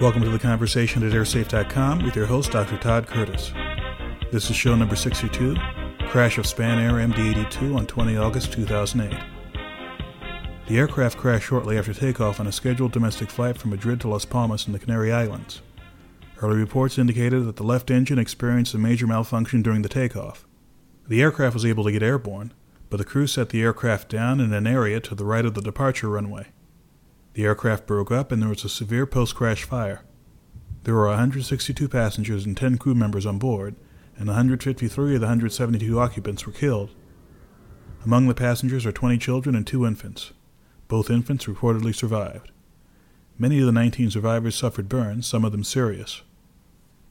Welcome to the conversation at airsafe.com with your host, Dr. Todd Curtis. This is show number 62 Crash of Spanair MD 82 on 20 August 2008. The aircraft crashed shortly after takeoff on a scheduled domestic flight from Madrid to Las Palmas in the Canary Islands. Early reports indicated that the left engine experienced a major malfunction during the takeoff. The aircraft was able to get airborne, but the crew set the aircraft down in an area to the right of the departure runway. The aircraft broke up and there was a severe post crash fire. There were 162 passengers and 10 crew members on board, and 153 of the 172 occupants were killed. Among the passengers are 20 children and two infants. Both infants reportedly survived. Many of the 19 survivors suffered burns, some of them serious.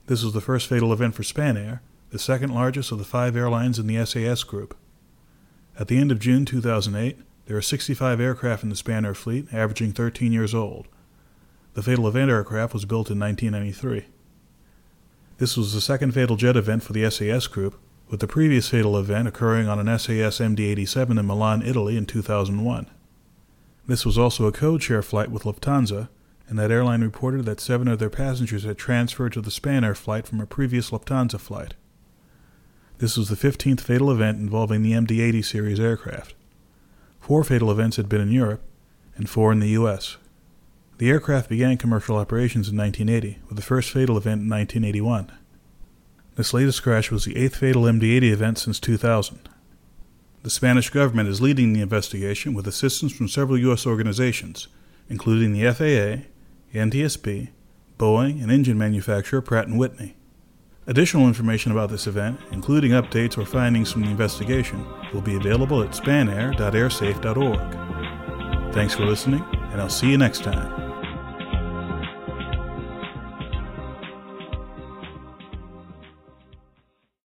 This was the first fatal event for Spanair, the second largest of the five airlines in the SAS group. At the end of June 2008, there are 65 aircraft in the Spanair fleet, averaging 13 years old. The fatal event aircraft was built in 1993. This was the second fatal jet event for the SAS group, with the previous fatal event occurring on an SAS MD 87 in Milan, Italy in 2001. This was also a code share flight with Lufthansa, and that airline reported that seven of their passengers had transferred to the Spanair flight from a previous Lufthansa flight. This was the 15th fatal event involving the MD 80 series aircraft. Four fatal events had been in Europe, and four in the U.S. The aircraft began commercial operations in 1980, with the first fatal event in 1981. This latest crash was the eighth fatal MD 80 event since 2000. The Spanish government is leading the investigation with assistance from several U.S. organizations, including the FAA, NTSB, Boeing, and engine manufacturer Pratt & Whitney. Additional information about this event, including updates or findings from the investigation, will be available at spanair.airsafe.org. Thanks for listening, and I'll see you next time.